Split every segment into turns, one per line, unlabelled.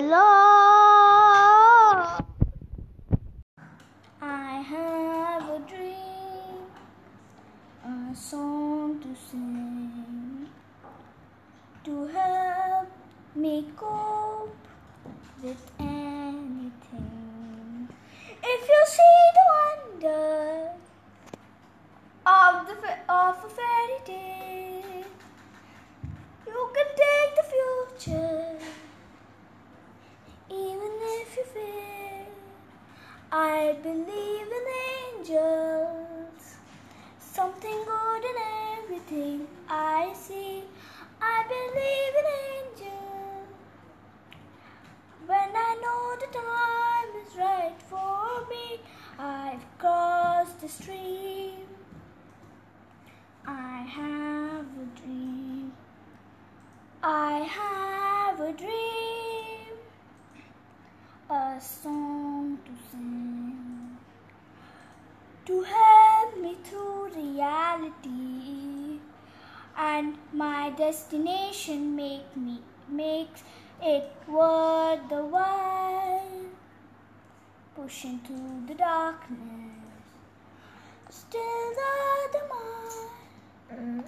Lord. I have a dream, a song to sing, to help me cope with anything. If you see I believe in angels, something good in everything I see. I believe in angels. When I know the time is right for me, I've crossed the stream. I have a dream. I have a dream. A song to sing. To help me through reality. And my destination make me makes it worth the while. Pushing through the darkness. Still the mind.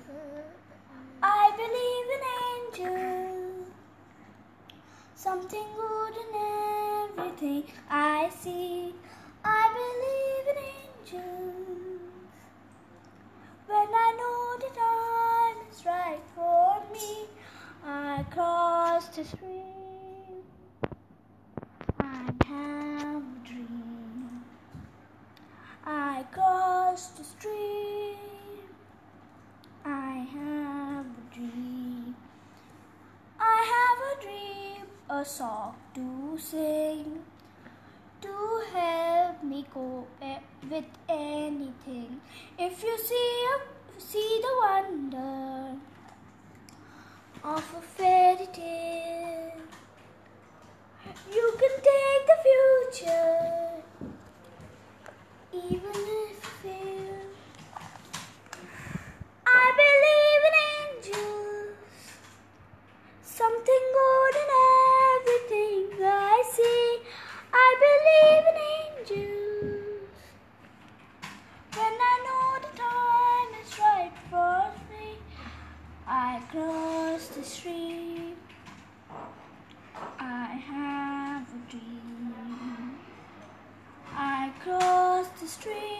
I believe in angels. Something good in everything I see. When I know the time is right for me, I cross the stream. I have a dream. I cross the stream. I have a dream. I have a dream, a song to sing, to help me cope with anything. If you see a, see the wonder of a fairy tale, you can take the future, even if you fail. I believe in angels, something I cross the street. I have a dream. I cross the stream.